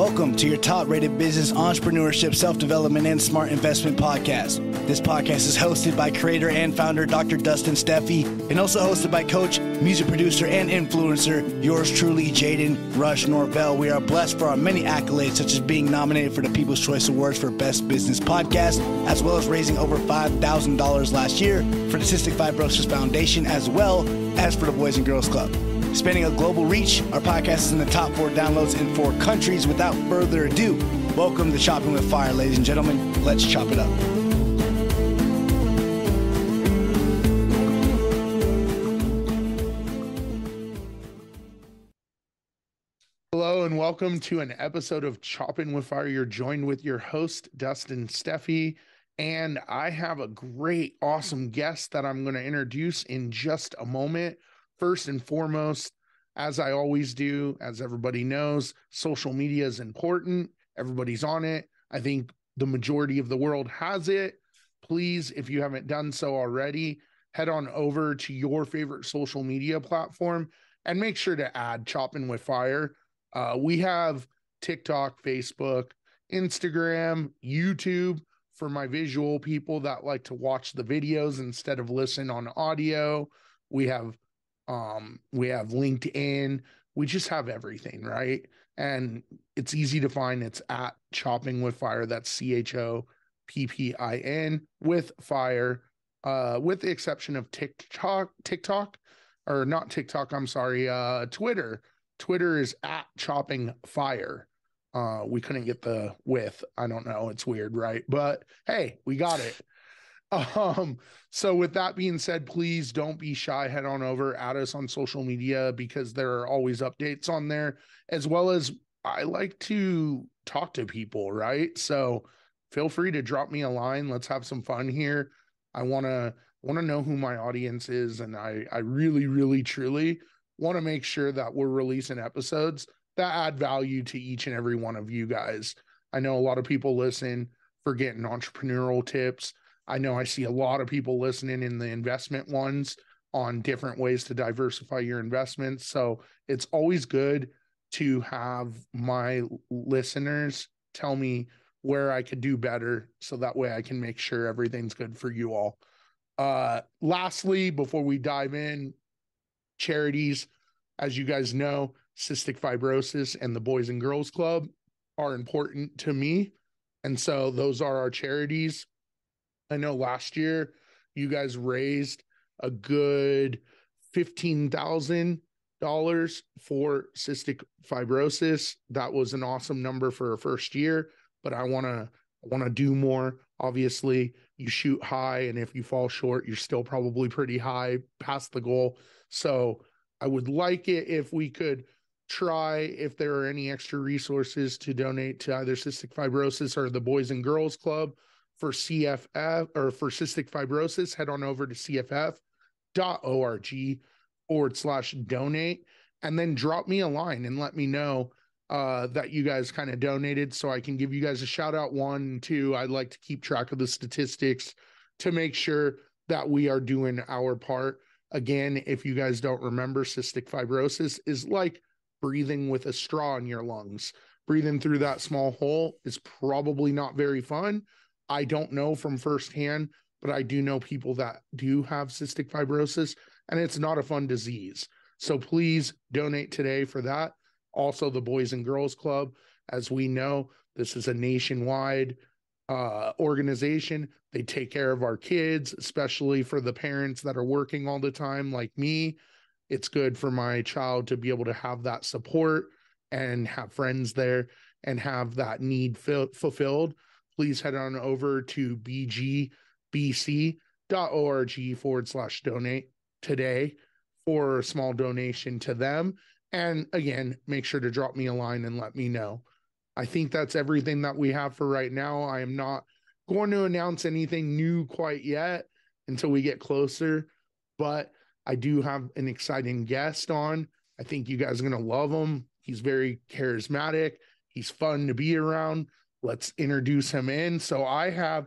Welcome to your top rated business, entrepreneurship, self development, and smart investment podcast. This podcast is hosted by creator and founder Dr. Dustin Steffi and also hosted by coach, music producer, and influencer, yours truly, Jaden Rush Norvell. We are blessed for our many accolades, such as being nominated for the People's Choice Awards for Best Business Podcast, as well as raising over $5,000 last year for the Cystic Fibrosis Foundation, as well as for the Boys and Girls Club. Spanning a global reach, our podcast is in the top four downloads in four countries. Without further ado, welcome to Choppin with Fire, ladies and gentlemen. Let's chop it up. Hello and welcome to an episode of Choppin with Fire. You're joined with your host, Dustin Steffi. And I have a great, awesome guest that I'm going to introduce in just a moment first and foremost, as I always do, as everybody knows, social media is important. Everybody's on it. I think the majority of the world has it. Please, if you haven't done so already, head on over to your favorite social media platform and make sure to add Choppin with Fire. Uh, we have TikTok, Facebook, Instagram, YouTube for my visual people that like to watch the videos instead of listen on audio. We have um, we have LinkedIn. We just have everything, right? And it's easy to find. It's at Choppin with Fire. That's C H O P P I N with Fire, uh, with the exception of TikTok, TikTok, or not TikTok. I'm sorry, uh, Twitter. Twitter is at Choppin Fire. Uh, we couldn't get the with. I don't know. It's weird, right? But hey, we got it. Um, so with that being said, please don't be shy. Head on over, at us on social media because there are always updates on there, as well as I like to talk to people, right? So feel free to drop me a line. Let's have some fun here. I want to know who my audience is and I I really really truly want to make sure that we're releasing episodes that add value to each and every one of you guys. I know a lot of people listen for getting entrepreneurial tips, I know I see a lot of people listening in the investment ones on different ways to diversify your investments. So it's always good to have my listeners tell me where I could do better so that way I can make sure everything's good for you all. Uh lastly, before we dive in, charities, as you guys know, cystic fibrosis and the Boys and Girls Club are important to me. And so those are our charities. I know last year you guys raised a good $15,000 for cystic fibrosis. That was an awesome number for a first year, but I want to want to do more. Obviously, you shoot high and if you fall short, you're still probably pretty high past the goal. So, I would like it if we could try if there are any extra resources to donate to either cystic fibrosis or the Boys and Girls Club for CFF or for cystic fibrosis, head on over to cff.org forward slash donate and then drop me a line and let me know uh, that you guys kind of donated so I can give you guys a shout out. One, two, I'd like to keep track of the statistics to make sure that we are doing our part. Again, if you guys don't remember, cystic fibrosis is like breathing with a straw in your lungs. Breathing through that small hole is probably not very fun, I don't know from firsthand, but I do know people that do have cystic fibrosis, and it's not a fun disease. So please donate today for that. Also, the Boys and Girls Club, as we know, this is a nationwide uh, organization. They take care of our kids, especially for the parents that are working all the time, like me. It's good for my child to be able to have that support and have friends there and have that need fil- fulfilled please head on over to bgbc.org forward slash donate today for a small donation to them. And again, make sure to drop me a line and let me know. I think that's everything that we have for right now. I am not going to announce anything new quite yet until we get closer, but I do have an exciting guest on. I think you guys are going to love him. He's very charismatic. He's fun to be around. Let's introduce him in. So I have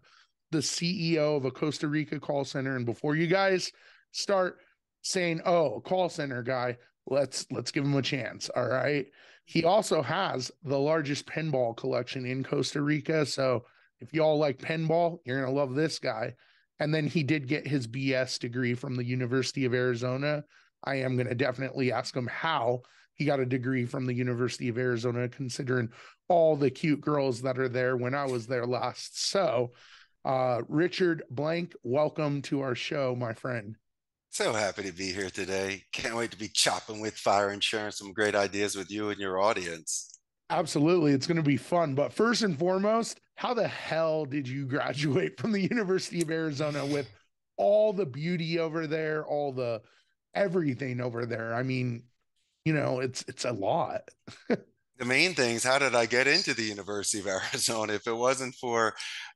the CEO of a Costa Rica call center. And before you guys start saying, oh, call center guy, let's let's give him a chance. All right. He also has the largest pinball collection in Costa Rica. So if y'all like pinball, you're gonna love this guy. And then he did get his BS degree from the University of Arizona. I am gonna definitely ask him how he got a degree from the University of Arizona, considering all the cute girls that are there when I was there last. So uh Richard Blank, welcome to our show, my friend. So happy to be here today. Can't wait to be chopping with fire and sharing some great ideas with you and your audience. Absolutely. It's going to be fun. But first and foremost, how the hell did you graduate from the University of Arizona with all the beauty over there, all the everything over there? I mean, you know, it's it's a lot. the main things how did i get into the university of arizona if it wasn't for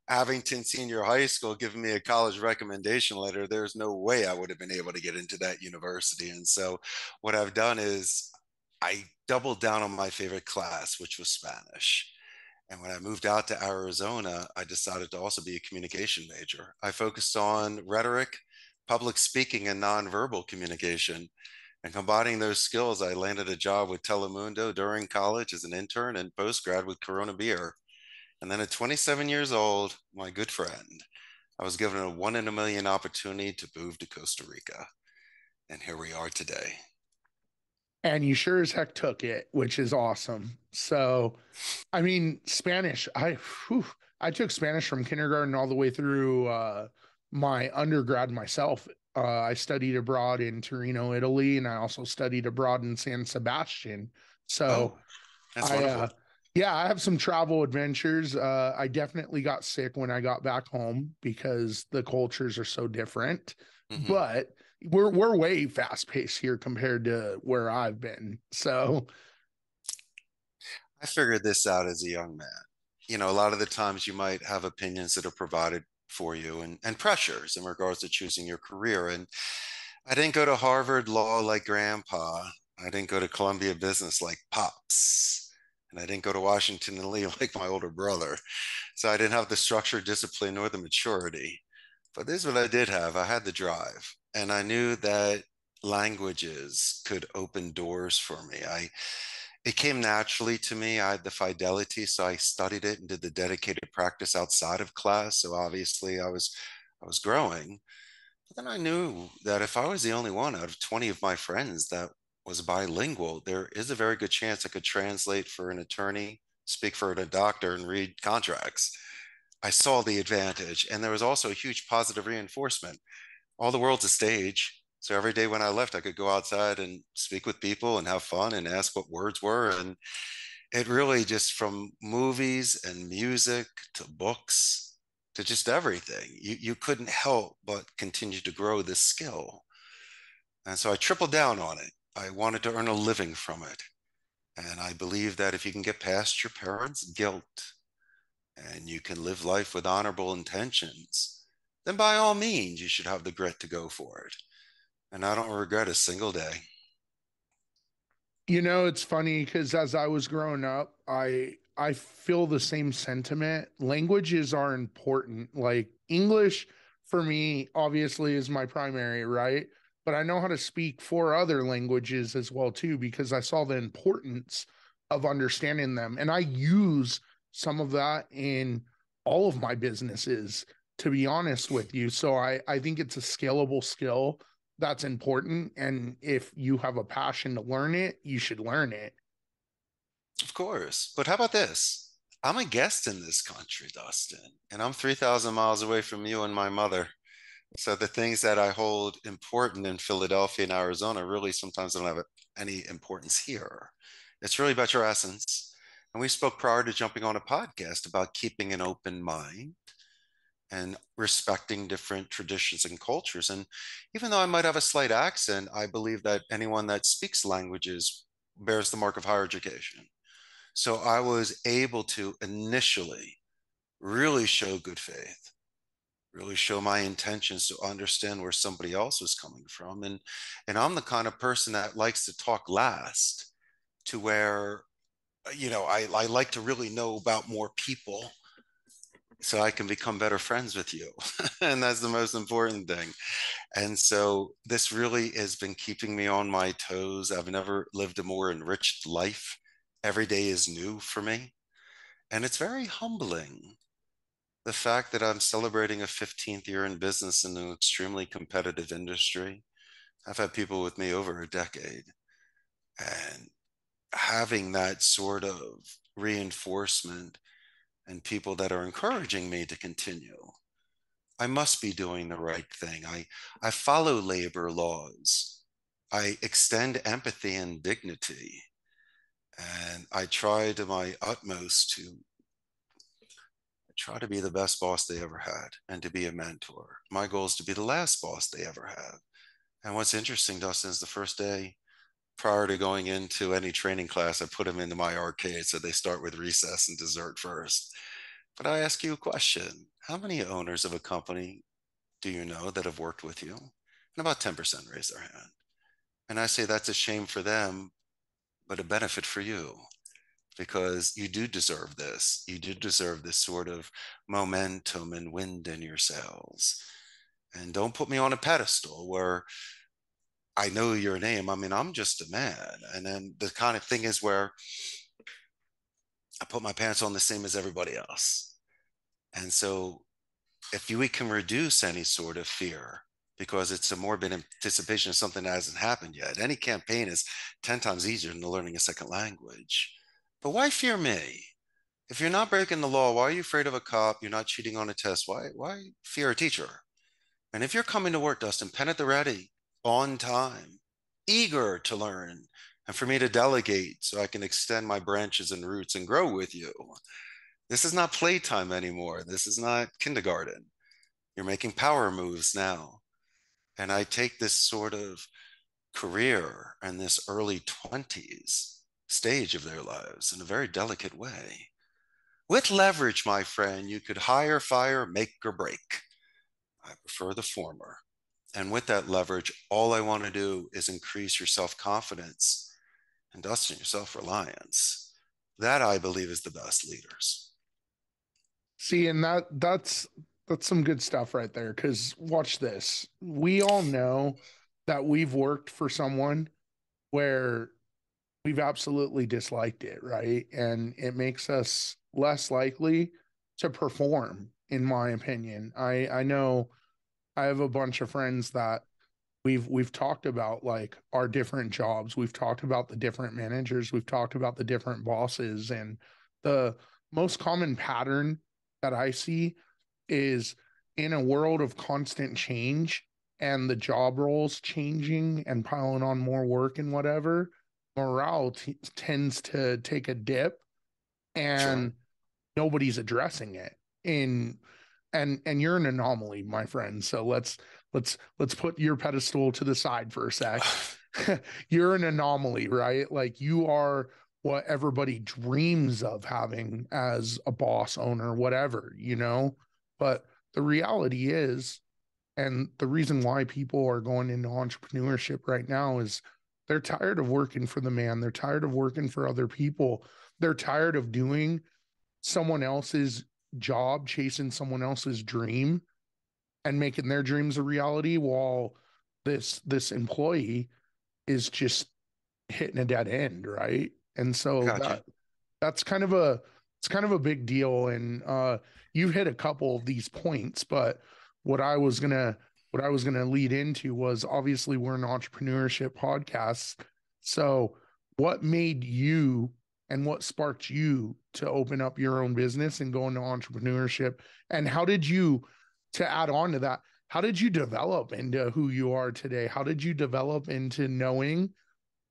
abington senior high school giving me a college recommendation letter? There's no way i would have been able to get into that university. And so what i've done is i doubled down on my favorite class which was spanish. And when i moved out to arizona i decided to also be a communication major. I focused on rhetoric public speaking and nonverbal communication and combining those skills, I landed a job with Telemundo during college as an intern and postgrad with Corona Beer. And then at 27 years old, my good friend, I was given a one in a million opportunity to move to Costa Rica. And here we are today. And you sure as heck took it, which is awesome. So, I mean, Spanish, I, whew, I took Spanish from kindergarten all the way through uh, my undergrad myself uh, I studied abroad in Torino, Italy, and I also studied abroad in San Sebastian. So, oh, that's I, uh, wonderful. Uh, yeah, I have some travel adventures. Uh, I definitely got sick when I got back home because the cultures are so different. Mm-hmm. But we're we're way fast paced here compared to where I've been. So, I figured this out as a young man. You know, a lot of the times you might have opinions that are provided for you and, and pressures in regards to choosing your career. And I didn't go to Harvard Law like grandpa. I didn't go to Columbia Business like pops. And I didn't go to Washington and Lee like my older brother. So I didn't have the structure, discipline, nor the maturity. But this is what I did have I had the drive. And I knew that languages could open doors for me. I it came naturally to me. I had the fidelity, so I studied it and did the dedicated practice outside of class. So obviously, I was I was growing. But then I knew that if I was the only one out of 20 of my friends that was bilingual, there is a very good chance I could translate for an attorney, speak for a doctor, and read contracts. I saw the advantage, and there was also a huge positive reinforcement. All the world's a stage so every day when I left, I could go outside and speak with people and have fun and ask what words were. And it really just from movies and music to books to just everything, you, you couldn't help but continue to grow this skill. And so I tripled down on it. I wanted to earn a living from it. And I believe that if you can get past your parents' guilt and you can live life with honorable intentions, then by all means, you should have the grit to go for it and I don't regret a single day. You know, it's funny because as I was growing up, I I feel the same sentiment. Languages are important. Like English for me, obviously, is my primary, right? But I know how to speak four other languages as well too because I saw the importance of understanding them, and I use some of that in all of my businesses. To be honest with you, so I I think it's a scalable skill that's important. And if you have a passion to learn it, you should learn it. Of course. But how about this? I'm a guest in this country, Dustin, and I'm 3,000 miles away from you and my mother. So the things that I hold important in Philadelphia and Arizona really sometimes don't have any importance here. It's really about your essence. And we spoke prior to jumping on a podcast about keeping an open mind and respecting different traditions and cultures. And even though I might have a slight accent, I believe that anyone that speaks languages bears the mark of higher education. So I was able to initially really show good faith, really show my intentions to understand where somebody else was coming from. And, and I'm the kind of person that likes to talk last to where, you know, I, I like to really know about more people so I can become better friends with you. and that's the most important thing. And so this really has been keeping me on my toes. I've never lived a more enriched life. Every day is new for me. And it's very humbling. The fact that I'm celebrating a 15th year in business in an extremely competitive industry. I've had people with me over a decade. And having that sort of reinforcement and people that are encouraging me to continue. I must be doing the right thing. I, I follow labor laws. I extend empathy and dignity. And I try to my utmost to try to be the best boss they ever had and to be a mentor. My goal is to be the last boss they ever have. And what's interesting, Dustin, is the first day prior to going into any training class, I put them into my arcade. So they start with recess and dessert first. But I ask you a question How many owners of a company do you know that have worked with you? And about 10% raise their hand. And I say that's a shame for them, but a benefit for you because you do deserve this. You do deserve this sort of momentum and wind in your sails. And don't put me on a pedestal where I know your name. I mean, I'm just a man. And then the kind of thing is where I put my pants on the same as everybody else. And so if we can reduce any sort of fear, because it's a morbid anticipation of something that hasn't happened yet. Any campaign is 10 times easier than learning a second language. But why fear me? If you're not breaking the law, why are you afraid of a cop? You're not cheating on a test. Why, why fear a teacher? And if you're coming to work, Dustin, pen at the ready, on time, eager to learn, and for me to delegate so I can extend my branches and roots and grow with you. This is not playtime anymore. This is not kindergarten. You're making power moves now. And I take this sort of career and this early 20s stage of their lives in a very delicate way. With leverage, my friend, you could hire, fire, make or break. I prefer the former. And with that leverage, all I want to do is increase your self confidence and Dustin, your self reliance. That I believe is the best leaders. See, and that that's that's some good stuff right there. Cause watch this. We all know that we've worked for someone where we've absolutely disliked it, right? And it makes us less likely to perform, in my opinion. I I know I have a bunch of friends that we've we've talked about like our different jobs. We've talked about the different managers. We've talked about the different bosses and the most common pattern that I see is in a world of constant change and the job roles changing and piling on more work and whatever, morale t- tends to take a dip and sure. nobody's addressing it. In and and you're an anomaly my friend so let's let's let's put your pedestal to the side for a sec. You're an anomaly right? Like you are what everybody dreams of having as a boss owner whatever you know? But the reality is and the reason why people are going into entrepreneurship right now is they're tired of working for the man they're tired of working for other people they're tired of doing someone else's job chasing someone else's dream and making their dreams a reality while this this employee is just hitting a dead end right? And so gotcha. that, that's kind of a it's kind of a big deal. And uh you hit a couple of these points but what i was gonna what i was gonna lead into was obviously we're an entrepreneurship podcast. So what made you and what sparked you to open up your own business and go into entrepreneurship? And how did you to add on to that how did you develop into who you are today? How did you develop into knowing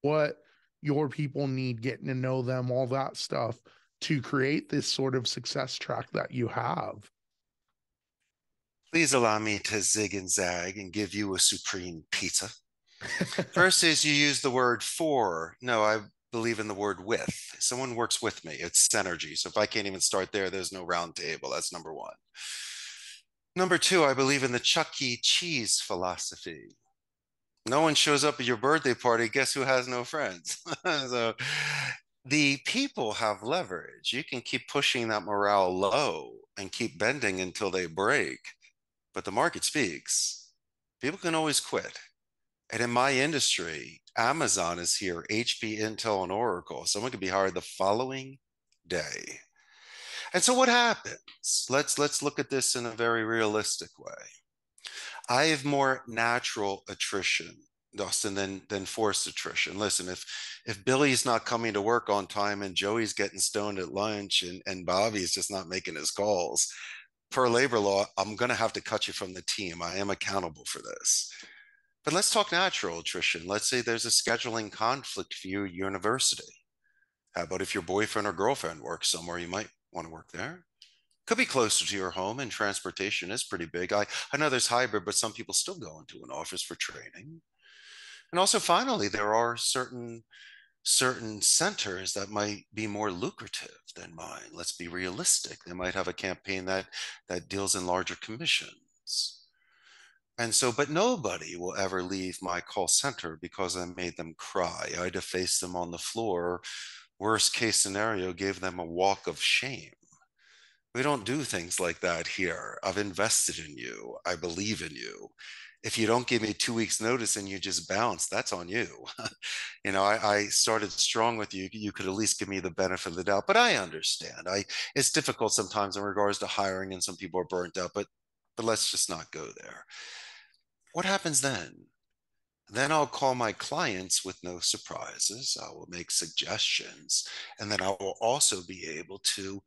what your people need getting to know them all that stuff to create this sort of success track that you have? Please allow me to zig and zag and give you a supreme pizza. First is you use the word for. No, I believe in the word with. Someone works with me. It's synergy. So if I can't even start there, there's no round table. That's number one. Number two, I believe in the Chuck E. Cheese philosophy. No one shows up at your birthday party. Guess who has no friends? so the people have leverage. You can keep pushing that morale low and keep bending until they break, but the market speaks. People can always quit. And in my industry, Amazon is here, HP, Intel, and Oracle. Someone could be hired the following day. And so what happens? Let's let's look at this in a very realistic way. I have more natural attrition, Dustin, than than forced attrition. Listen, if if Billy's not coming to work on time and Joey's getting stoned at lunch and, and Bobby's just not making his calls, per labor law, I'm gonna have to cut you from the team. I am accountable for this. But let's talk natural attrition. Let's say there's a scheduling conflict for you university. How about if your boyfriend or girlfriend works somewhere, you might want to work there? Could be closer to your home, and transportation is pretty big. I, I know there's hybrid, but some people still go into an office for training. And also, finally, there are certain certain centers that might be more lucrative than mine. Let's be realistic. They might have a campaign that that deals in larger commissions. And so, but nobody will ever leave my call center because I made them cry. I defaced them on the floor. Worst case scenario, gave them a walk of shame. We don't do things like that here. I've invested in you. I believe in you. If you don't give me two weeks notice and you just bounce, that's on you. you know, I, I, started strong with you. You could at least give me the benefit of the doubt, but I understand. I it's difficult sometimes in regards to hiring and some people are burnt out, but but let's just not go there. What happens then? Then I'll call my clients with no surprises. I will make suggestions. And then I will also be able to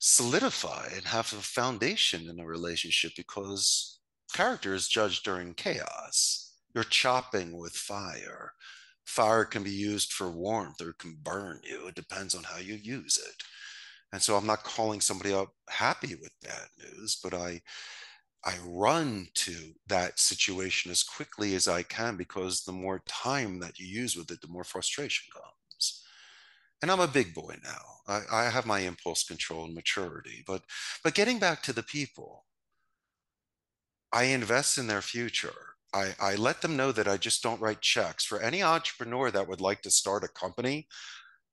solidify and have a foundation in a relationship because character is judged during chaos. You're chopping with fire. Fire can be used for warmth or can burn you. It depends on how you use it. And so I'm not calling somebody up happy with bad news, but I I run to that situation as quickly as I can because the more time that you use with it, the more frustration comes. And I'm a big boy now. I, I have my impulse control and maturity. But but getting back to the people, I invest in their future. I, I let them know that I just don't write checks. For any entrepreneur that would like to start a company,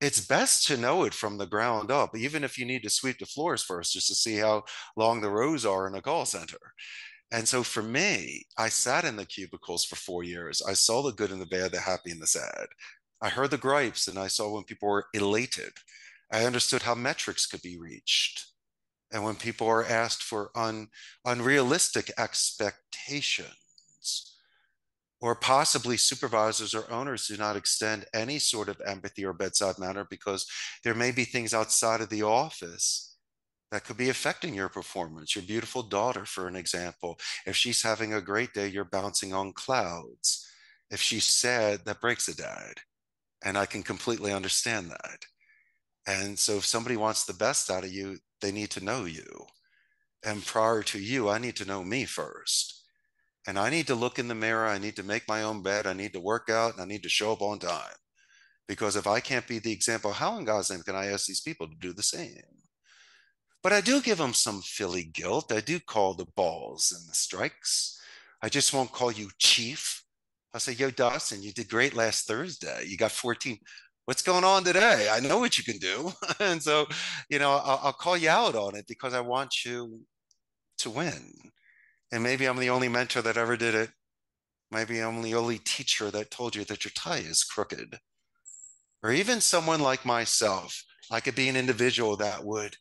it's best to know it from the ground up, even if you need to sweep the floors first, just to see how long the rows are in a call center. And so for me, I sat in the cubicles for four years. I saw the good and the bad, the happy and the sad. I heard the gripes and I saw when people were elated. I understood how metrics could be reached. And when people are asked for un, unrealistic expectations, or possibly supervisors or owners do not extend any sort of empathy or bedside manner because there may be things outside of the office that could be affecting your performance. Your beautiful daughter, for an example, if she's having a great day, you're bouncing on clouds. If she's sad, that breaks a dad. And I can completely understand that. And so if somebody wants the best out of you, they need to know you. And prior to you, I need to know me first and I need to look in the mirror. I need to make my own bed. I need to work out and I need to show up on time. Because if I can't be the example, how in God's name can I ask these people to do the same? But I do give them some Philly guilt. I do call the balls and the strikes. I just won't call you chief. I'll say, yo, Dawson, you did great last Thursday. You got 14. What's going on today? I know what you can do. and so, you know, I'll, I'll call you out on it because I want you to win. And maybe I'm the only mentor that ever did it. Maybe I'm the only teacher that told you that your tie is crooked. Or even someone like myself, I could be an individual that would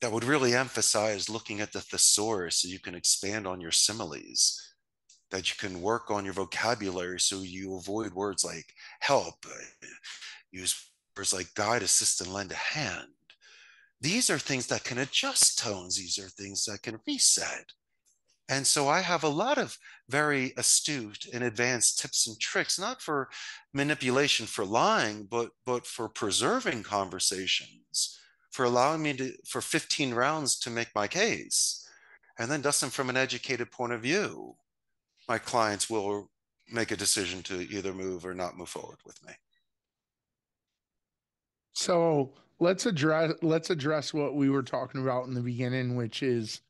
that would really emphasize looking at the thesaurus so you can expand on your similes, that you can work on your vocabulary so you avoid words like help, use words like guide, assist, and lend a hand. These are things that can adjust tones. These are things that can reset. And so I have a lot of very astute and advanced tips and tricks, not for manipulation for lying, but but for preserving conversations, for allowing me to for 15 rounds to make my case. And then Dustin, from an educated point of view, my clients will make a decision to either move or not move forward with me. So let's address let's address what we were talking about in the beginning, which is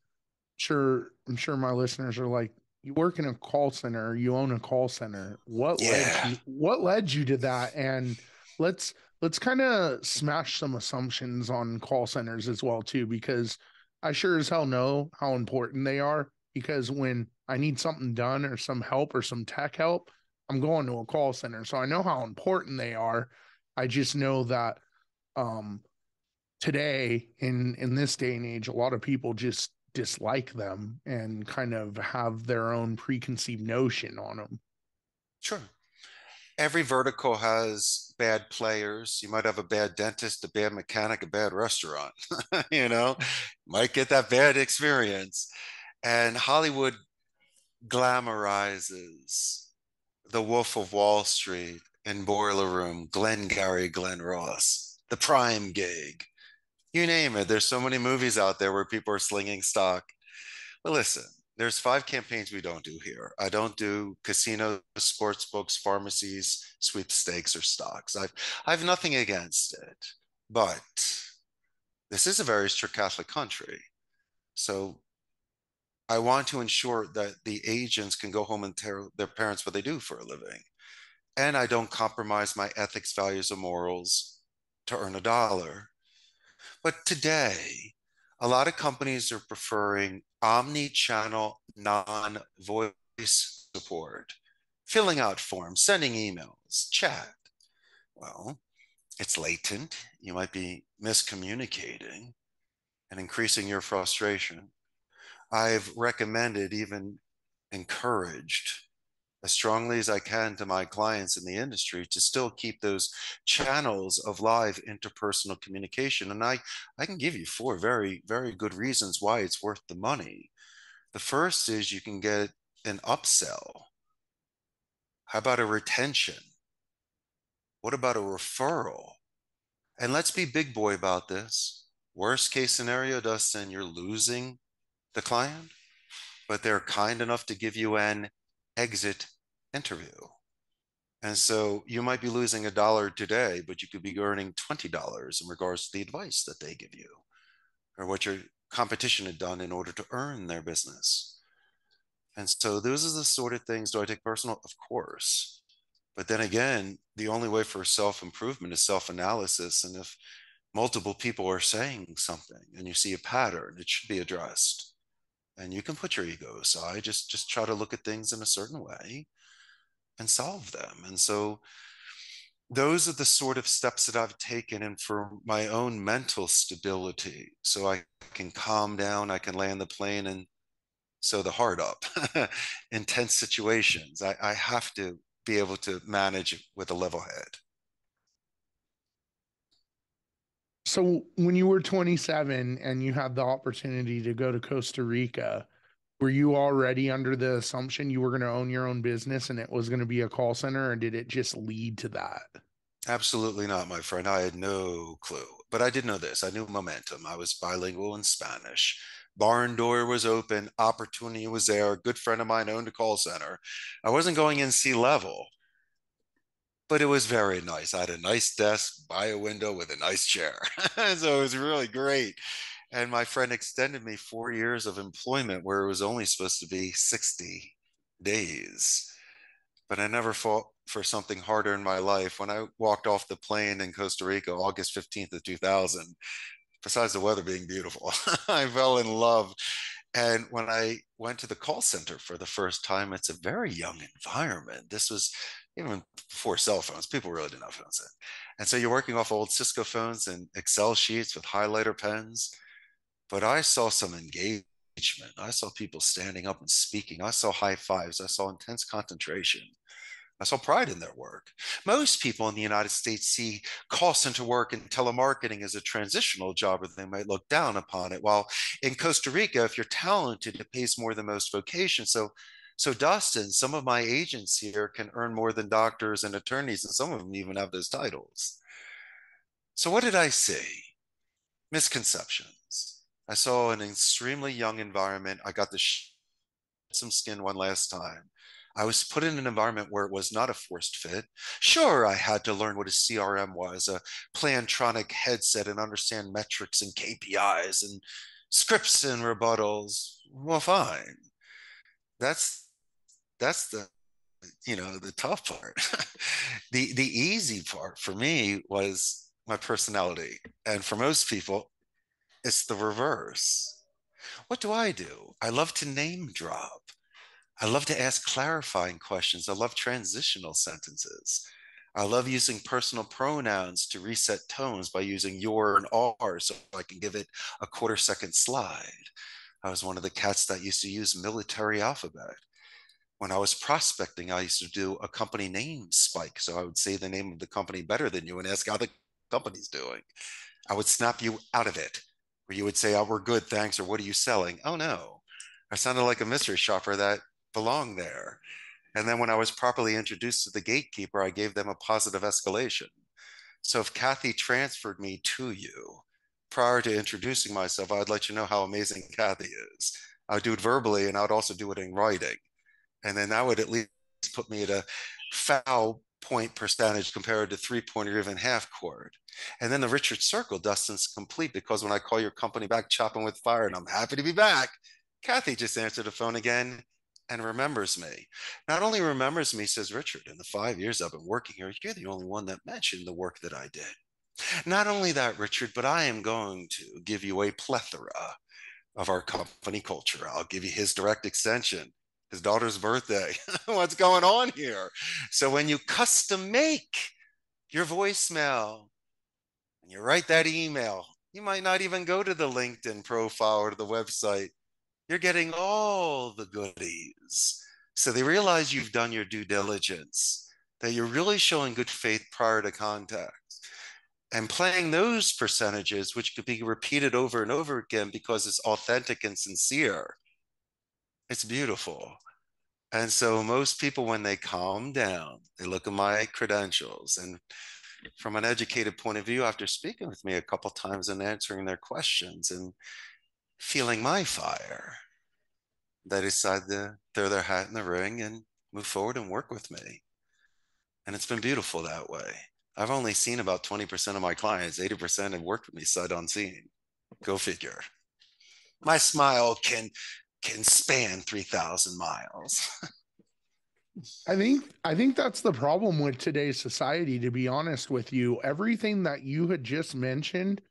sure I'm sure my listeners are like, you work in a call center, you own a call center. What yeah. led you, what led you to that? And let's let's kind of smash some assumptions on call centers as well too, because I sure as hell know how important they are. because when I need something done or some help or some tech help, I'm going to a call center. So I know how important they are. I just know that um today in in this day and age a lot of people just dislike them and kind of have their own preconceived notion on them. Sure. Every vertical has bad players. You might have a bad dentist, a bad mechanic, a bad restaurant. you know, might get that bad experience. And Hollywood glamorizes the Wolf of Wall Street and Boiler Room, Glengarry Glen Ross, the prime gig. You name it. There's so many movies out there where people are slinging stock. But listen, there's five campaigns we don't do here. I don't do casinos, sports books, pharmacies, sweepstakes, or stocks. I've I have nothing against it, but this is a very strict Catholic country, so I want to ensure that the agents can go home and tell their parents what they do for a living, and I don't compromise my ethics, values, or morals to earn a dollar. But today, a lot of companies are preferring omni-channel non-voice support, filling out forms, sending emails, chat. Well, it's latent. You might be miscommunicating and increasing your frustration. I've recommended, even encouraged as strongly as I can to my clients in the industry to still keep those channels of live interpersonal communication. And I, I can give you four very, very good reasons why it's worth the money. The first is you can get an upsell. How about a retention? What about a referral? And let's be big boy about this. Worst case scenario, Dustin, you're losing the client, but they're kind enough to give you an exit interview. And so you might be losing a dollar today, but you could be earning $20 in regards to the advice that they give you or what your competition had done in order to earn their business. And so those are the sort of things. Do I take personal? Of course. But then again, the only way for self improvement is self analysis. And if multiple people are saying something and you see a pattern, it should be addressed and you can put your ego aside just just try to look at things in a certain way and solve them. And so those are the sort of steps that I've taken and for my own mental stability. So I can calm down I can land the plane and sew the heart up intense situations. I, I have to be able to manage with a level head. So when you were 27 and you had the opportunity to go to Costa Rica, were you already under the assumption you were going to own your own business and it was going to be a call center or did it just lead to that? Absolutely not, my friend. I had no clue. But I did know this. I knew momentum. I was bilingual in Spanish. Barn door was open, opportunity was there. A good friend of mine owned a call center. I wasn't going in C level, but it was very nice. I had a nice desk by a window with a nice chair. so it was really great. And my friend extended me four years of employment where it was only supposed to be 60 days. But I never fought for something harder in my life. When I walked off the plane in Costa Rica, August 15th of 2000, besides the weather being beautiful, I fell in love. And when I went to the call center for the first time, it's a very young environment. This was even before cell phones, people really didn't have phones then. And so you're working off old Cisco phones and Excel sheets with highlighter pens. But I saw some engagement. I saw people standing up and speaking. I saw high fives. I saw intense concentration. I saw pride in their work. Most people in the United States see call center work and telemarketing as a transitional job, or they might look down upon it. While in Costa Rica, if you're talented, it pays more than most vocations. So so, Dustin, some of my agents here can earn more than doctors and attorneys, and some of them even have those titles. So, what did I see? Misconceptions. I saw an extremely young environment. I got the some skin one last time. I was put in an environment where it was not a forced fit. Sure, I had to learn what a CRM was, a Plantronic headset, and understand metrics and KPIs and scripts and rebuttals. Well, fine that's that's the you know the tough part the the easy part for me was my personality and for most people it's the reverse What do I do? I love to name drop. I love to ask clarifying questions. I love transitional sentences. I love using personal pronouns to reset tones by using your and our so I can give it a quarter second slide. I was one of the cats that used to use military alphabet. When I was prospecting, I used to do a company name spike. So I would say the name of the company better than you and ask how the company's doing. I would snap you out of it, you would say, Oh, we're good, thanks, or what are you selling? Oh no. I sounded like a mystery shopper that belonged there. And then when I was properly introduced to the gatekeeper, I gave them a positive escalation. So if Kathy transferred me to you prior to introducing myself, I'd let you know how amazing Kathy is. I would do it verbally and I would also do it in writing. And then that would at least put me at a foul point percentage compared to three point or even half court. And then the Richard Circle, Dustin's complete because when I call your company back, chopping with fire, and I'm happy to be back, Kathy just answered the phone again and remembers me. Not only remembers me, says Richard, in the five years I've been working here, you're the only one that mentioned the work that I did. Not only that, Richard, but I am going to give you a plethora of our company culture. I'll give you his direct extension, his daughter's birthday. What's going on here? So when you custom make your voicemail and you write that email, you might not even go to the LinkedIn profile or the website you're getting all the goodies. So they realize you've done your due diligence, that you're really showing good faith prior to contact. And playing those percentages, which could be repeated over and over again because it's authentic and sincere, it's beautiful. And so most people, when they calm down, they look at my credentials. And from an educated point of view, after speaking with me a couple times and answering their questions and feeling my fire, they decide to throw their hat in the ring and move forward and work with me. And it's been beautiful that way. I've only seen about 20% of my clients, 80% have worked with me sight unseen. Go figure. My smile can can span 3,000 miles. I think I think that's the problem with today's society to be honest with you. Everything that you had just mentioned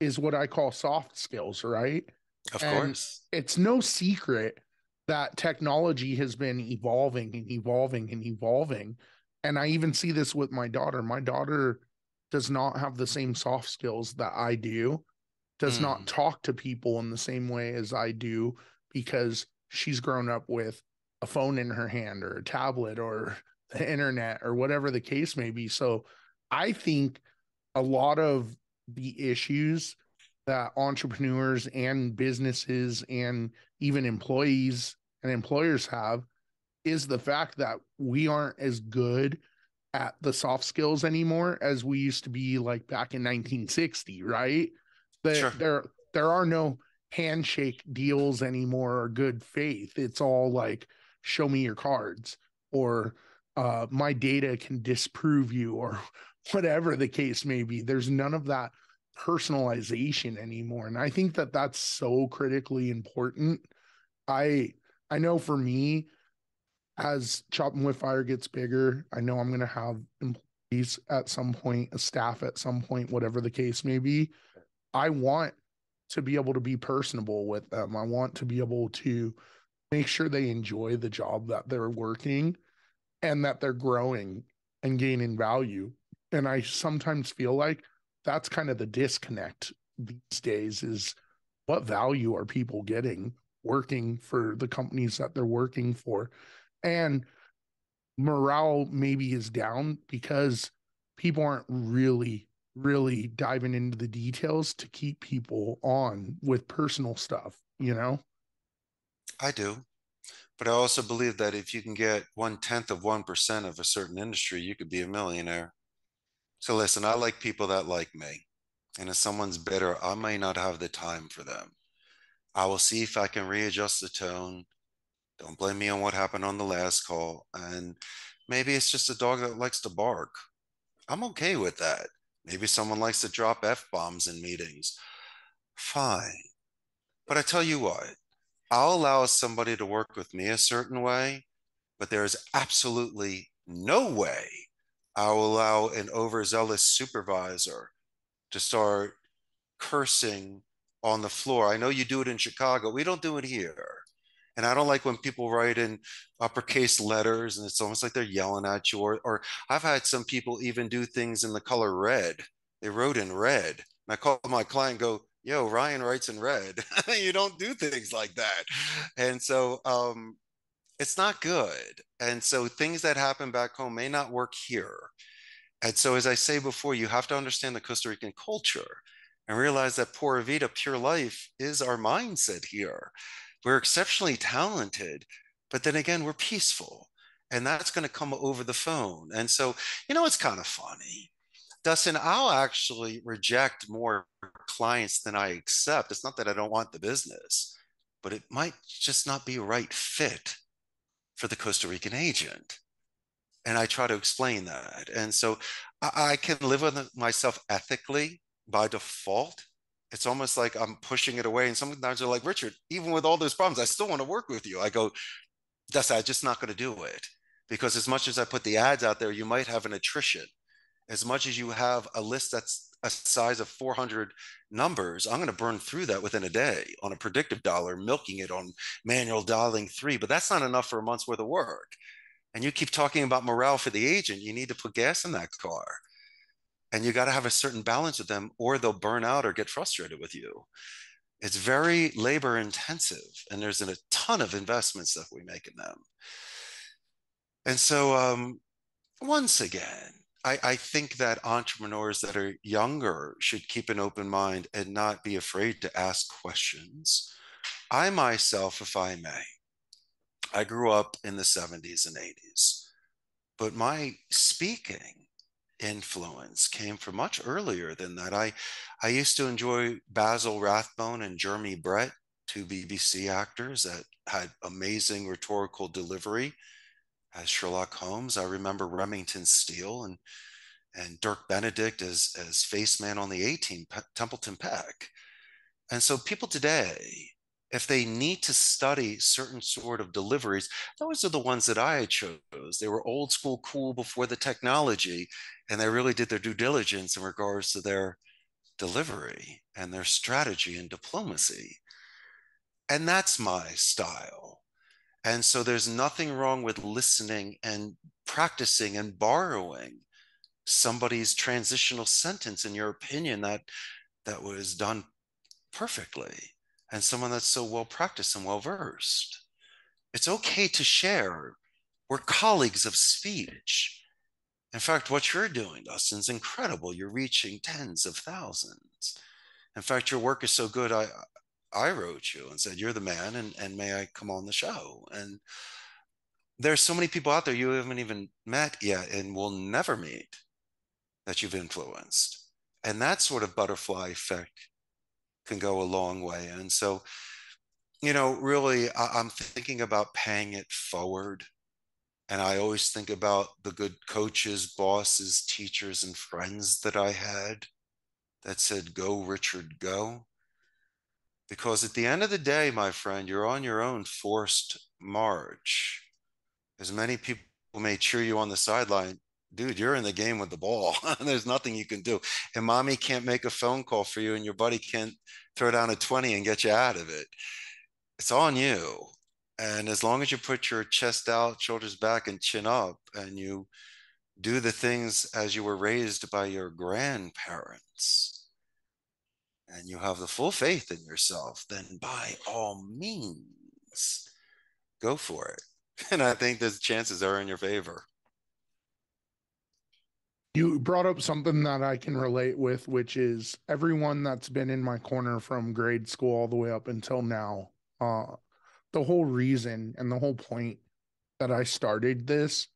is what I call soft skills, right? Of and course. It's no secret that technology has been evolving and evolving and evolving. And I even see this with my daughter. My daughter does not have the same soft skills that I do, does mm. not talk to people in the same way as I do because she's grown up with a phone in her hand or a tablet or the internet or whatever the case may be. So I think a lot of the issues that entrepreneurs and businesses and even employees and employers have is the fact that we aren't as good at the soft skills anymore as we used to be like back in 1960 right that sure. there there are no handshake deals anymore or good faith. It's all like show me your cards or uh, my data can disprove you or whatever the case may be. There's none of that personalization anymore and i think that that's so critically important. I i know for me as chopping with fire gets bigger i know i'm going to have employees at some point a staff at some point whatever the case may be. I want to be able to be personable with them. I want to be able to make sure they enjoy the job that they're working and that they're growing and gaining value. And i sometimes feel like that's kind of the disconnect these days is what value are people getting working for the companies that they're working for? And morale maybe is down because people aren't really really diving into the details to keep people on with personal stuff you know i do but i also believe that if you can get one tenth of one percent of a certain industry you could be a millionaire so listen, I like people that like me. And if someone's bitter, I may not have the time for them. I will see if I can readjust the tone. Don't blame me on what happened on the last call. And maybe it's just a dog that likes to bark. I'm okay with that. Maybe someone likes to drop F bombs in meetings. Fine. But I tell you what, I'll allow somebody to work with me a certain way, but there is absolutely no way I'll allow an overzealous supervisor to start cursing on the floor. I know you do it in Chicago. We don't do it here. And I don't like when people write in uppercase letters and it's almost like they're yelling at you. Or, or I've had some people even do things in the color red. They wrote in red. And I call my client, go, yo, Ryan writes in red. you don't do things like that. And so um, it's not good. And so things that happen back home may not work here. And so, as I say before, you have to understand the Costa Rican culture and realize that Pura Vida, pure life, is our mindset here. We're exceptionally talented, but then again, we're peaceful. And that's going to come over the phone. And so, you know, it's kind of funny. Dustin, I'll actually reject more clients than I accept. It's not that I don't want the business, but it might just not be a right fit for the Costa Rican agent. And I try to explain that. And so I, I can live with myself ethically by default. It's almost like I'm pushing it away. And sometimes they're like, Richard, even with all those problems, I still want to work with you. I go, that's I'm just not going to do it. Because as much as I put the ads out there, you might have an attrition. As much as you have a list that's a size of 400 numbers, I'm going to burn through that within a day on a predictive dialer, milking it on manual dialing three. But that's not enough for a month's worth of work. And you keep talking about morale for the agent. You need to put gas in that car. And you got to have a certain balance with them, or they'll burn out or get frustrated with you. It's very labor intensive, and there's a ton of investments that we make in them. And so, um, once again, I, I, think that entrepreneurs that are younger should keep an open mind and not be afraid to ask questions. I myself, if I may, I grew up in the 70s and 80s, but my speaking influence came from much earlier than that. I, I used to enjoy Basil Rathbone and Jeremy Brett, two BBC actors that had amazing rhetorical delivery as Sherlock Holmes. I remember Remington Steele and and Dirk Benedict as as face man on the A team, Templeton Peck. And so people today if they need to study certain sort of deliveries, those are the ones that I chose. They were old school cool before the technology, and they really did their due diligence in regards to their delivery and their strategy and diplomacy. And that's my style. And so there's nothing wrong with listening and practicing and borrowing somebody's transitional sentence in your opinion that that was done perfectly and someone that's so well practiced and well versed. It's okay to share. We're colleagues of speech. In fact, what you're doing, Dustin, is incredible. You're reaching tens of thousands. In fact, your work is so good. I I wrote you and said, You're the man, and, and may I come on the show? And there's so many people out there you haven't even met yet and will never meet that you've influenced. And that sort of butterfly effect can go a long way. And so, you know, really, I, am thinking about paying it forward. And I always think about the good coaches, bosses, teachers, and friends that I had that said, Go, Richard, go. Because at the end of the day, my friend, you're on your own forced march. As many people may cheer you on the sideline, dude, you're in the game with the ball. There's nothing you can do. And mommy can't make a phone call for you, and your buddy can't throw down a 20 and get you out of it. It's on you. And as long as you put your chest out, shoulders back, and chin up, and you do the things as you were raised by your grandparents, and you have the full faith in yourself, then by all means, go for it. And I think the chances are in your favor. You brought up something that I can relate with, which is everyone that's been in my corner from grade school all the way up until now. Uh, the whole reason and the whole point that I started this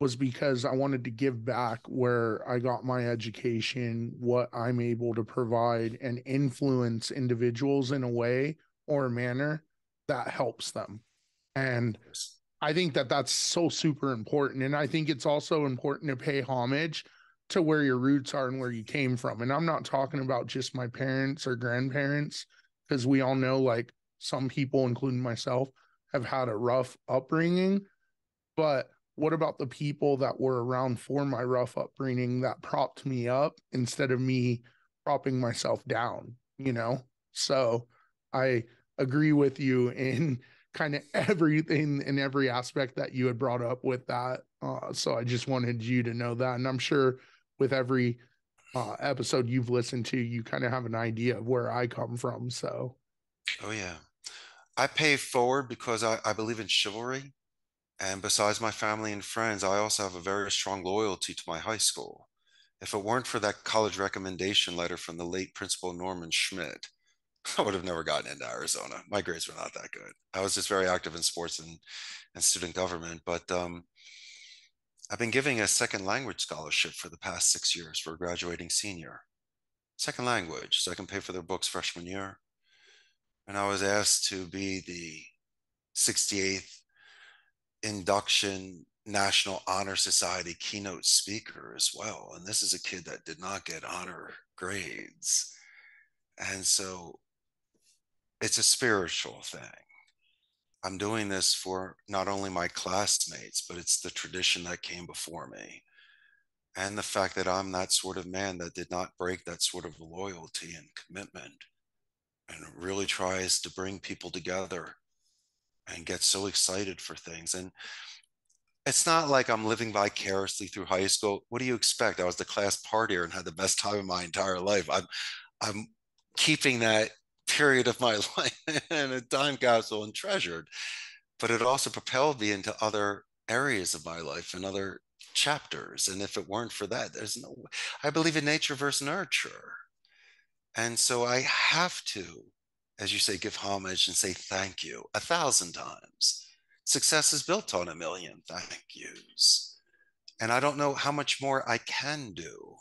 was because I wanted to give back where I got my education, what I'm able to provide, and influence individuals in a way or a manner that helps them. And I think that that's so super important. And I think it's also important to pay homage to where your roots are and where you came from. And I'm not talking about just my parents or grandparents, because we all know like some people, including myself, have had a rough upbringing. But what about the people that were around for my rough upbringing that propped me up instead of me propping myself down, you know? So I agree with you in kind of everything in every aspect that you had brought up with that. Uh, so I just wanted you to know that. And I'm sure with every uh, episode you've listened to, you kind of have an idea of where I come from. So, oh, yeah. I pay forward because I, I believe in chivalry. And besides my family and friends, I also have a very strong loyalty to my high school. If it weren't for that college recommendation letter from the late Principal Norman Schmidt, I would have never gotten into Arizona. My grades were not that good. I was just very active in sports and, and student government. But um, I've been giving a second language scholarship for the past six years for a graduating senior. Second language, so I can pay for their books freshman year. And I was asked to be the 68th induction National Honor Society keynote speaker as well. And this is a kid that did not get honor grades. And so it's a spiritual thing. I'm doing this for not only my classmates, but it's the tradition that came before me. And the fact that I'm that sort of man that did not break that sort of loyalty and commitment and really tries to bring people together and get so excited for things. And it's not like I'm living vicariously through high school. What do you expect? I was the class partier and had the best time of my entire life. I'm I'm keeping that period of my life in a time capsule and treasured. But it also propelled me into other areas of my life and other chapters. And if it weren't for that, there's no, I believe in nature versus nurture. And so I have to, as you say, give homage and say thank you a thousand times. Success is built on a million thank yous. And I don't know how much more I can do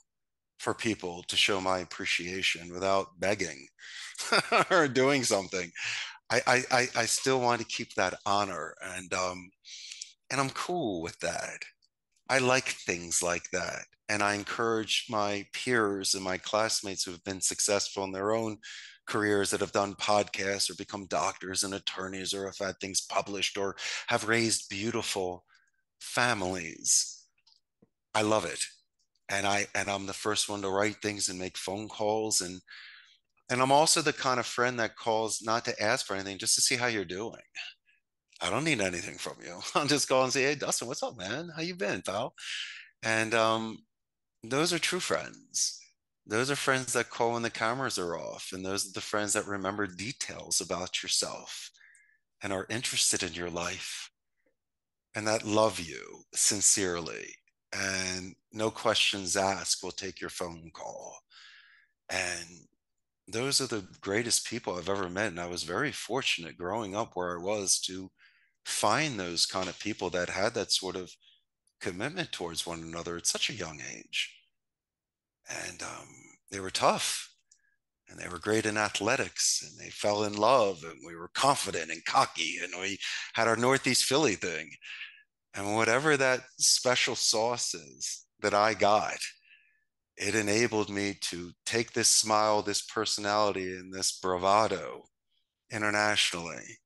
for people to show my appreciation without begging or doing something. I, I, I still want to keep that honor and um, and I'm cool with that. I like things like that. And I encourage my peers and my classmates who have been successful in their own careers that have done podcasts or become doctors and attorneys or have had things published or have raised beautiful families. I love it and I and I'm the first one to write things and make phone calls and and I'm also the kind of friend that calls not to ask for anything, just to see how you're doing. I don't need anything from you. I'll just call and say, "Hey, Dustin, what's up, man? How you been, pal?" And um, those are true friends. Those are friends that call when the cameras are off, and those are the friends that remember details about yourself and are interested in your life and that love you sincerely and no questions asked we'll take your phone call. And those are the greatest people i've ever met and i was very fortunate growing up where i was to find those kind of people that had that sort of commitment towards one another at such a young age. And um, they were tough and they were great in athletics and they fell in love and we were confident and cocky and we had our northeast philly thing. And whatever that special sauce is that I got, it enabled me to take this smile, this personality, and this bravado internationally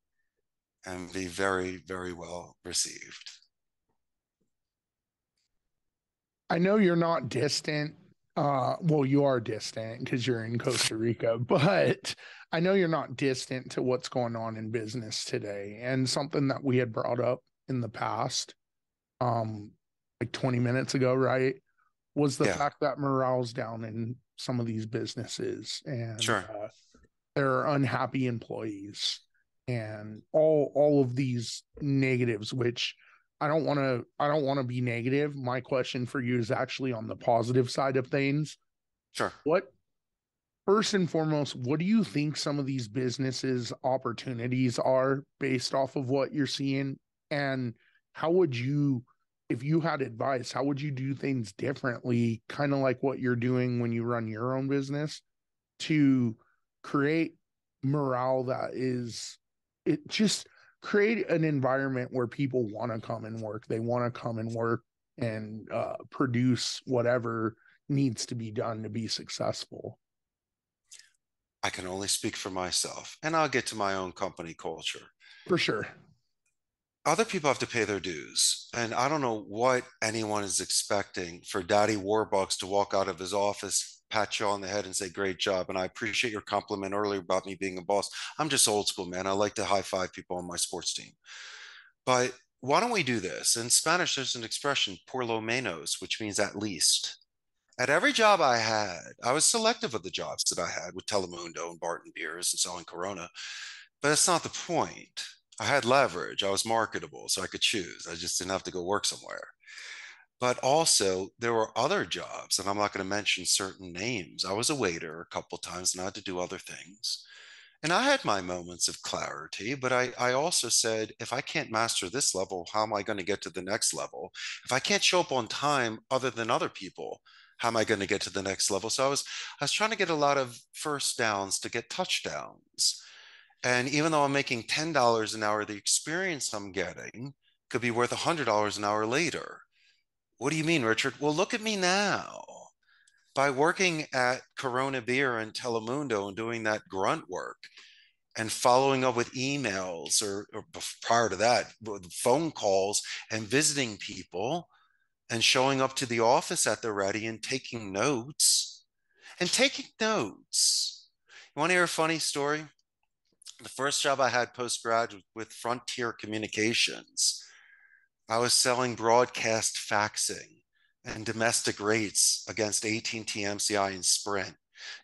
and be very, very well received. I know you're not distant. Uh, well, you are distant because you're in Costa Rica, but I know you're not distant to what's going on in business today. And something that we had brought up in the past, um, like 20 minutes ago, right? Was the yeah. fact that morale's down in some of these businesses and sure. uh, there are unhappy employees and all all of these negatives which I don't want to I don't want to be negative. My question for you is actually on the positive side of things. Sure. What first and foremost, what do you think some of these businesses opportunities are based off of what you're seeing and how would you if you had advice how would you do things differently kind of like what you're doing when you run your own business to create morale that is it just create an environment where people want to come and work they want to come and work and uh, produce whatever needs to be done to be successful? I can only speak for myself and i'll get to my own company culture. For sure other people have to pay their dues. And I don't know what anyone is expecting for Daddy Warbucks to walk out of his office pat you on the head and say, great job. And I appreciate your compliment earlier about me being a boss. I'm just old school, man. I like to high five people on my sports team. But why don't we do this? In Spanish, there's an expression, por lo menos, which means at least. At every job I had, I was selective of the jobs that I had with Telemundo and Barton Beers and selling Corona. But that's not the point. I had leverage. I was marketable, so I could choose. I just didn't have to go work somewhere. But also, there were other jobs, and I'm not going to mention certain names. I was a waiter a couple times and I had to do other things. And I had my moments of clarity, but I, I also said, if I can't master this level, how am I going to get to the next level? If I can't show up on time other than other people, how am I going to get to the next level? So I was I was trying to get a lot of first downs to get touchdowns. And even though I'm making $10 an hour, the experience I'm getting could be worth $100 an hour later. What do you mean, Richard? Well, look at me now by working at Corona Beer and Telemundo and doing that grunt work and following up with emails or, or prior to that, phone calls and visiting people and showing up to the office at the ready and taking notes and taking notes. You want to hear a funny story? The first job I had post grad with Frontier Communications. I was selling broadcast faxing and domestic rates against AT&T, MCI, and Sprint.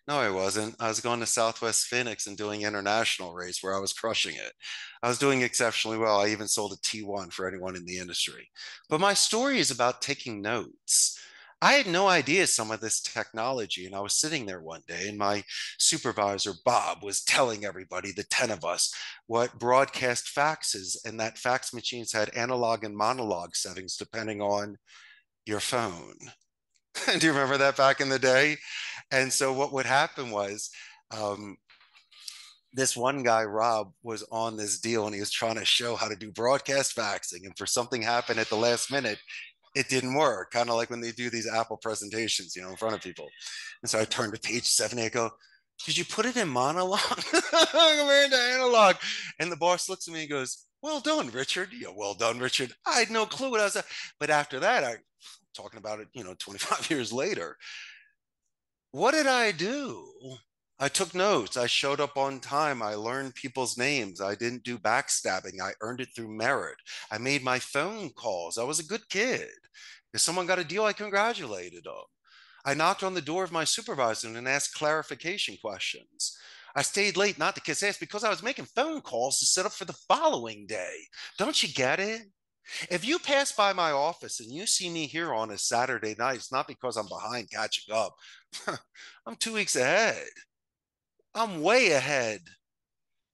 No, I wasn't. I was going to Southwest Phoenix and doing international rates where I was crushing it. I was doing exceptionally well. I even sold a T1 for anyone in the industry. But my story is about taking notes. I had no idea some of this technology. And I was sitting there one day, and my supervisor, Bob, was telling everybody, the 10 of us, what broadcast faxes and that fax machines had analog and monologue settings depending on your phone. Do you remember that back in the day? And so what would happen was um, this one guy, Rob, was on this deal and he was trying to show how to do broadcast faxing. And for something happened at the last minute, it didn't work. Kind of like when they do these Apple presentations, you know, in front of people. And so I turned to page 70. I go, did you put it in monologue? We're into analog. And the boss looks at me and goes, well done, Richard. Yeah, well done, Richard. I had no clue what I was. But after that, I talking about it, you know, 25 years later. What did I do? I took notes. I showed up on time. I learned people's names. I didn't do backstabbing. I earned it through merit. I made my phone calls. I was a good kid. If someone got a deal, I congratulated them. I knocked on the door of my supervisor and asked clarification questions. I stayed late not to kiss ass because I was making phone calls to set up for the following day. Don't you get it? If you pass by my office and you see me here on a Saturday night, it's not because I'm behind catching up. I'm two weeks ahead. I'm way ahead.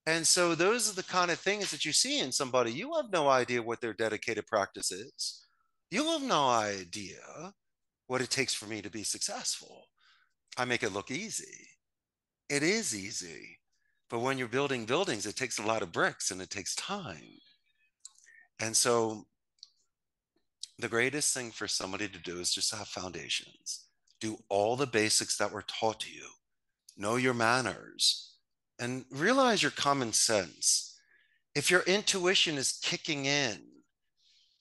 And so those are the kind of things that you see in somebody. You have no idea what their dedicated practice is. You have no idea what it takes for me to be successful. I make it look easy. It is easy. But when you're building buildings, it takes a lot of bricks and it takes time. And so the greatest thing for somebody to do is just have foundations. Do all the basics that were taught to you. Know your manners and realize your common sense. If your intuition is kicking in,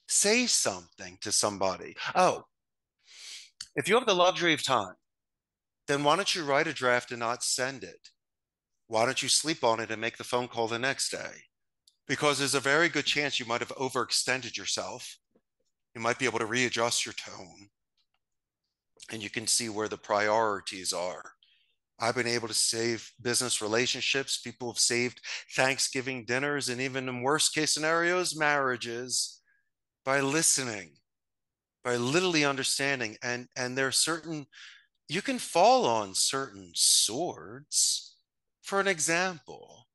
say something to somebody. Oh, if you have the luxury of time, then why don't you write a draft and not send it? Why don't you sleep on it and make the phone call the next day? Because there's a very good chance you might have overextended yourself. You might be able to readjust your tone and you can see where the priorities are. I've been able to save business relationships. People have saved Thanksgiving dinners and even in worst case scenarios, marriages by listening, by literally understanding. And, and there are certain you can fall on certain swords. For an example,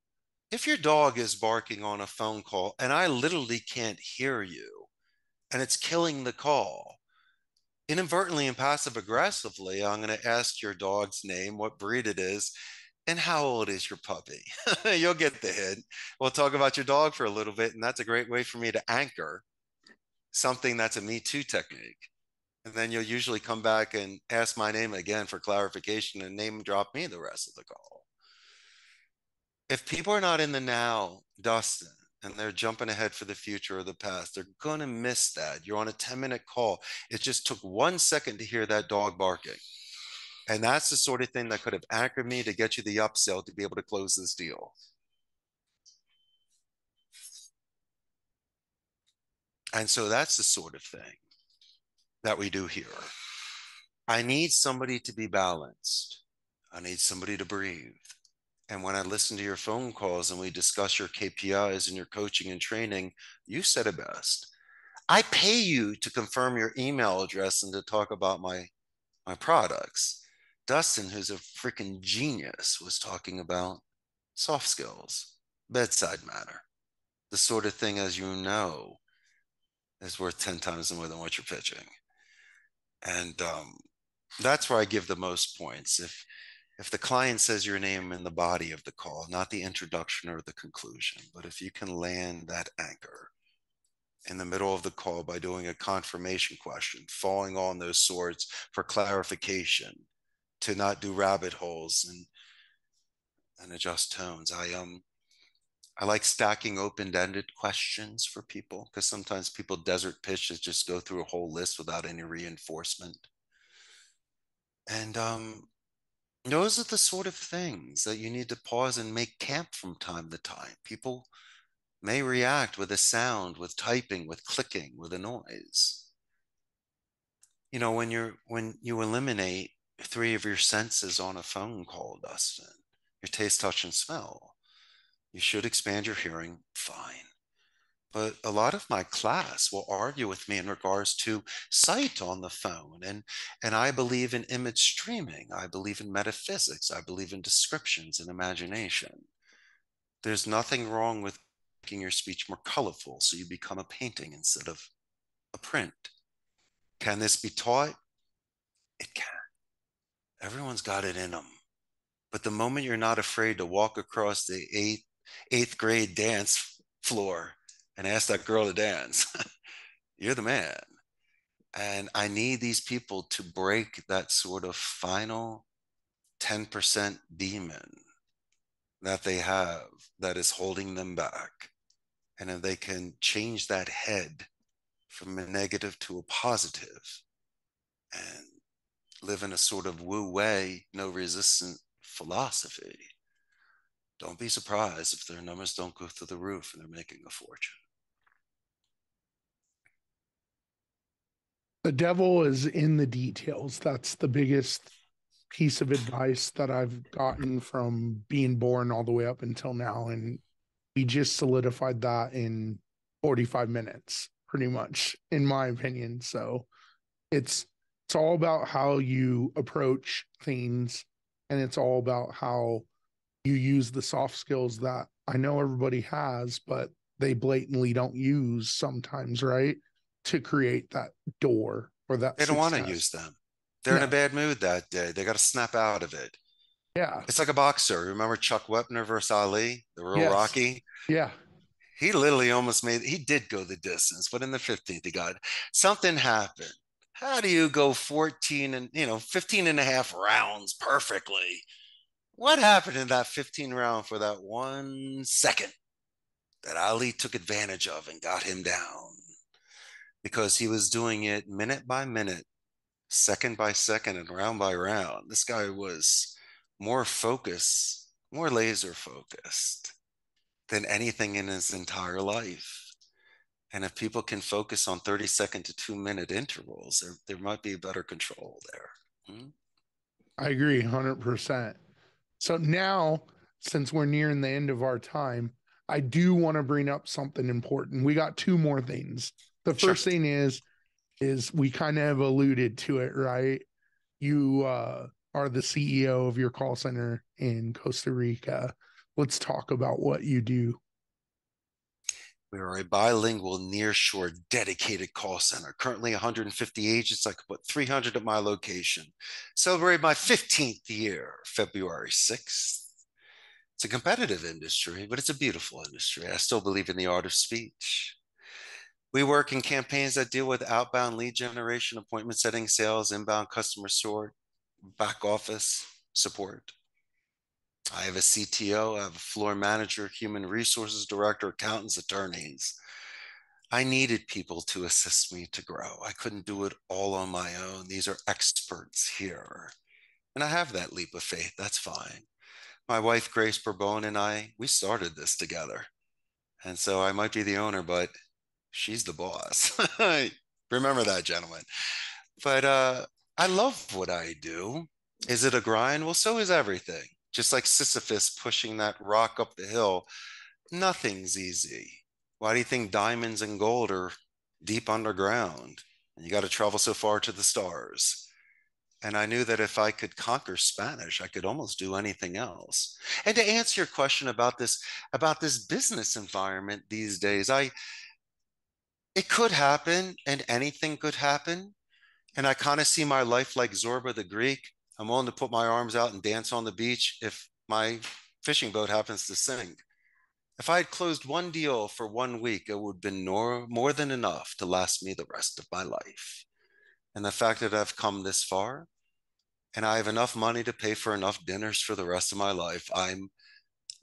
if your dog is barking on a phone call and I literally can't hear you and it's killing the call, inadvertently and passive aggressively, I'm going to ask your dog's name, what breed it is, and how old is your puppy? You'll get the hint. We'll talk about your dog for a little bit, and that's a great way for me to anchor something that's a Me Too technique and then you'll usually come back and ask my name again for clarification and name drop me the rest of the call. If people are not in the now, Dustin, and they're jumping ahead for the future or the past, they're going to miss that. You're on a 10 minute call. It just took one second to hear that dog barking. And that's the sort of thing that could have anchored me to get you the upsell to be able to close this deal. And so that's the sort of thing that we do here. I need somebody to be balanced. I need somebody to breathe. And when I listen to your phone calls and we discuss your KPIs and your coaching and training, you said it best. I pay you to confirm your email address and to talk about my my products. Dustin, who's a freaking genius, was talking about soft skills, bedside manner, the sort of thing, as you know, is worth 10 times more than what you're pitching. And um, that's where I give the most points. If if the client says your name in the body of the call, not the introduction or the conclusion, but if you can land that anchor in the middle of the call by doing a confirmation question, falling on those swords for clarification, to not do rabbit holes and and adjust tones. I um I like stacking open-ended questions for people because sometimes people desert pitches just go through a whole list without any reinforcement. And um, those are the sort of things that you need to pause and make camp from time to time. People may react with a sound, with typing, with clicking, with a noise. You know, when you're when you eliminate three of your senses on a phone call, Dustin, your taste, touch, and smell, you should expand your hearing, fine. But a lot of my class will argue with me in regards to sight on the phone. And, and I believe in image streaming. I believe in metaphysics. I believe in descriptions and imagination. There's nothing wrong with making your speech more colorful so you become a painting instead of a print. Can this be taught? It can. Everyone's got it in them. But the moment you're not afraid to walk across the eighth, eighth grade dance floor and ask that girl to dance, you're the man. And I need these people to break that sort of final 10% demon that they have that is holding them back. And if they can change that head from a negative to a positive and live in a sort of wu wei, no resistant philosophy, don't be surprised if their numbers don't go through the roof and they're making a fortune. The devil is in the details. That's the biggest piece of advice that I've gotten from being born all the way up until now. And we just solidified that in 45 minutes, pretty much, in my opinion. So it's it's all about how you approach things and it's all about how you use the soft skills that I know everybody has, but they blatantly don't use sometimes, right? To create that door or that they don't want to use them. They're in a bad mood that day. They got to snap out of it. Yeah. It's like a boxer. Remember Chuck Wepner versus Ali, the real yes. Rocky? Yeah. He literally almost made he did go the distance, but in the 15th he got something happened how do you go 14 and you know 15 and a half rounds perfectly what happened in that 15 round for that one second that ali took advantage of and got him down because he was doing it minute by minute second by second and round by round this guy was more focused more laser focused than anything in his entire life and if people can focus on 30 second to two minute intervals, there, there might be better control there. Hmm? I agree 100%. So now, since we're nearing the end of our time, I do want to bring up something important. We got two more things. The first sure. thing is, is we kind of alluded to it, right? You uh, are the CEO of your call center in Costa Rica. Let's talk about what you do. We are a bilingual, nearshore, dedicated call center. Currently 150 agents. I could put 300 at my location. Celebrate my 15th year, February 6th. It's a competitive industry, but it's a beautiful industry. I still believe in the art of speech. We work in campaigns that deal with outbound lead generation, appointment setting, sales, inbound customer support, back office support. I have a CTO, I have a floor manager, human resources director, accountants, attorneys. I needed people to assist me to grow. I couldn't do it all on my own. These are experts here. And I have that leap of faith. That's fine. My wife, Grace Bourbon, and I, we started this together. And so I might be the owner, but she's the boss. Remember that, gentlemen. But uh, I love what I do. Is it a grind? Well, so is everything. Just like Sisyphus pushing that rock up the hill, nothing's easy. Why do you think diamonds and gold are deep underground? And you got to travel so far to the stars. And I knew that if I could conquer Spanish, I could almost do anything else. And to answer your question about this, about this business environment these days, I it could happen and anything could happen. And I kind of see my life like Zorba the Greek. I'm willing to put my arms out and dance on the beach if my fishing boat happens to sink. If I had closed one deal for one week, it would have been more, more than enough to last me the rest of my life. And the fact that I've come this far and I have enough money to pay for enough dinners for the rest of my life, I'm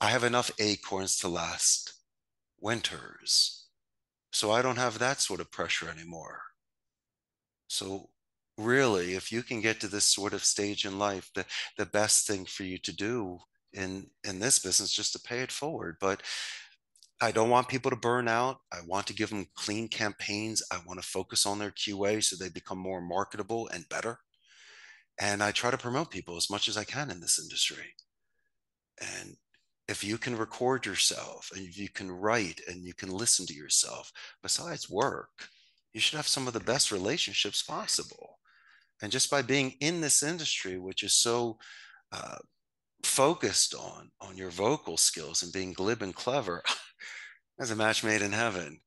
I have enough acorns to last winters. So I don't have that sort of pressure anymore. So really, if you can get to this sort of stage in life, the, the best thing for you to do in in this business just to pay it forward. But i don't want people to burn out. I want to give them clean campaigns. I want to focus on their qa so they become more marketable and better. And i try to promote people as much as i can in this industry. And if you can record yourself and if you can write and you can listen to yourself besides work you should have some of the best relationships possible. And just by being in this industry which is so uh, focused on on your vocal skills and being glib and clever as a match made in heaven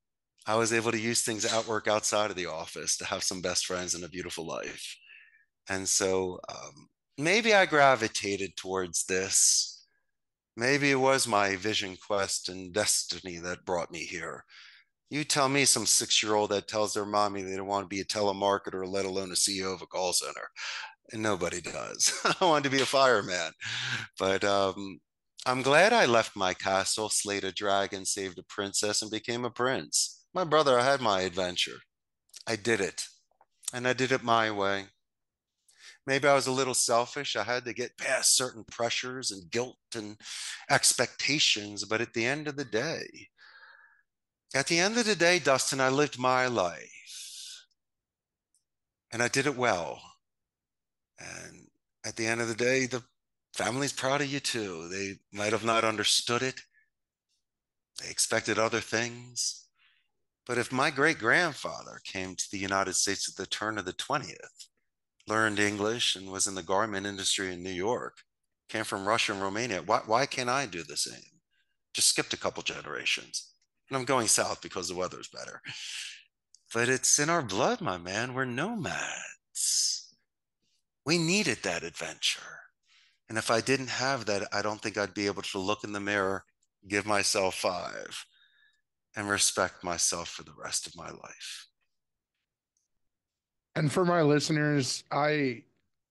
i was able to use things at work outside of the office to have some best friends and a beautiful life. And so um, maybe i gravitated towards this maybe it was my vision quest and destiny that brought me here you tell me some six year old that tells their mommy they don't want to be a telemarketer let alone a ceo of a call center and nobody does. I wanted to be a fireman, but um, I'm glad I left my castle, slayed a dragon, saved a princess, and became a prince. My brother, I had my adventure. I did it, and I did it my way. Maybe I was a little selfish. I had to get past certain pressures and guilt and expectations, but at the end of the day, at the end of the day, Dustin, I lived my life, and I did it well and at the end of the day, the family's proud of you too. They might have not understood it, they expected other things. But if my great grandfather came to the United States at the turn of the 20th, learned English, and was in the garment industry in New York, came from Russia and Romania, why, why can't I do the same? Just skipped a couple generations. And I'm going south because the weather's better. But it's in our blood, my man. We're nomads we needed that adventure. And if I didn't have that, I don't think I'd be able to look in the mirror, give myself five, and respect myself for the rest of my life. And for my listeners, I,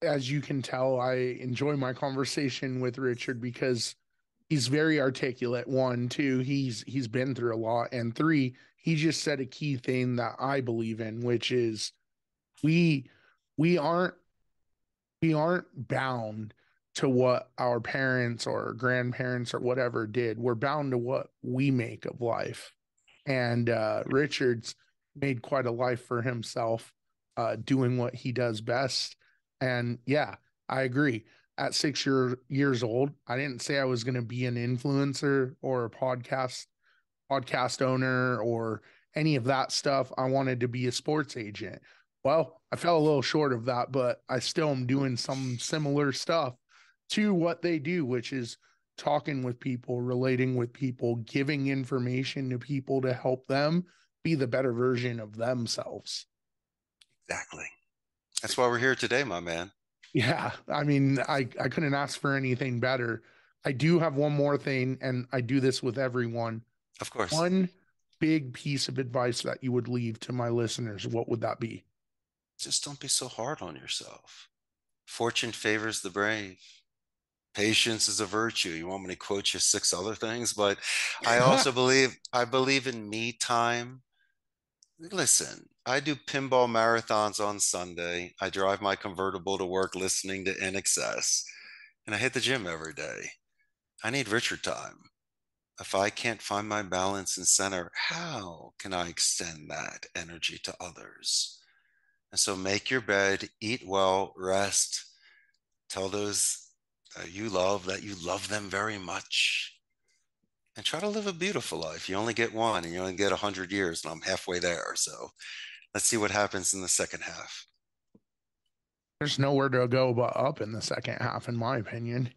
as you can tell, I enjoy my conversation with Richard because he's very articulate. One, two, he's he's been through a lot, and three, he just said a key thing that I believe in, which is we we aren't we aren't bound to what our parents or grandparents or whatever did. We're bound to what we make of life. And uh, Richard's made quite a life for himself, uh, doing what he does best. And yeah, I agree. At six year, years old, I didn't say I was going to be an influencer or a podcast podcast owner or any of that stuff. I wanted to be a sports agent. Well, I fell a little short of that, but I still am doing some similar stuff to what they do, which is talking with people, relating with people, giving information to people to help them be the better version of themselves. Exactly. That's why we're here today, my man. Yeah. I mean, I, I couldn't ask for anything better. I do have one more thing, and I do this with everyone. Of course. One big piece of advice that you would leave to my listeners, what would that be? just don't be so hard on yourself. Fortune favors the brave. Patience is a virtue. You want me to quote you six other things, but I also believe I believe in me time. Listen, I do pinball marathons on Sunday. I drive my convertible to work listening to INXS, and I hit the gym every day. I need Richard time. If I can't find my balance and center, how can I extend that energy to others? And so make your bed, eat well, rest, tell those you love that you love them very much, and try to live a beautiful life. You only get one and you only get 100 years, and I'm halfway there. So let's see what happens in the second half. There's nowhere to go but up in the second half, in my opinion.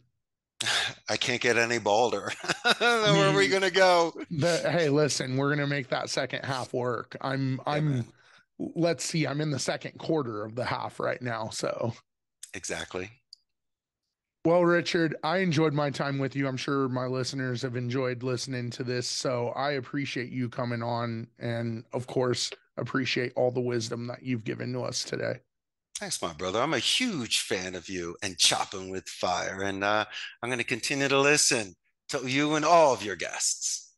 I can't get any balder. Where are we gonna go? The, hey, listen, we're gonna make that second half work. I'm yeah, I'm man. let's see, I'm in the second quarter of the half right now. So exactly. Well, Richard, I enjoyed my time with you. I'm sure my listeners have enjoyed listening to this. So I appreciate you coming on and of course appreciate all the wisdom that you've given to us today. Thanks, my brother. I'm a huge fan of you and Choppin with Fire. And uh, I'm going to continue to listen to you and all of your guests.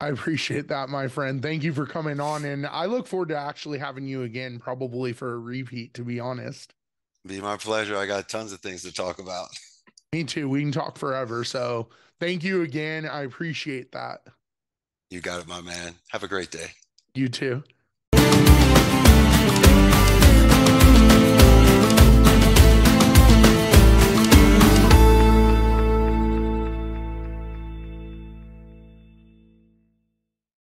I appreciate that, my friend. Thank you for coming on. And I look forward to actually having you again, probably for a repeat, to be honest. Be my pleasure. I got tons of things to talk about. Me too. We can talk forever. So thank you again. I appreciate that. You got it, my man. Have a great day. You too.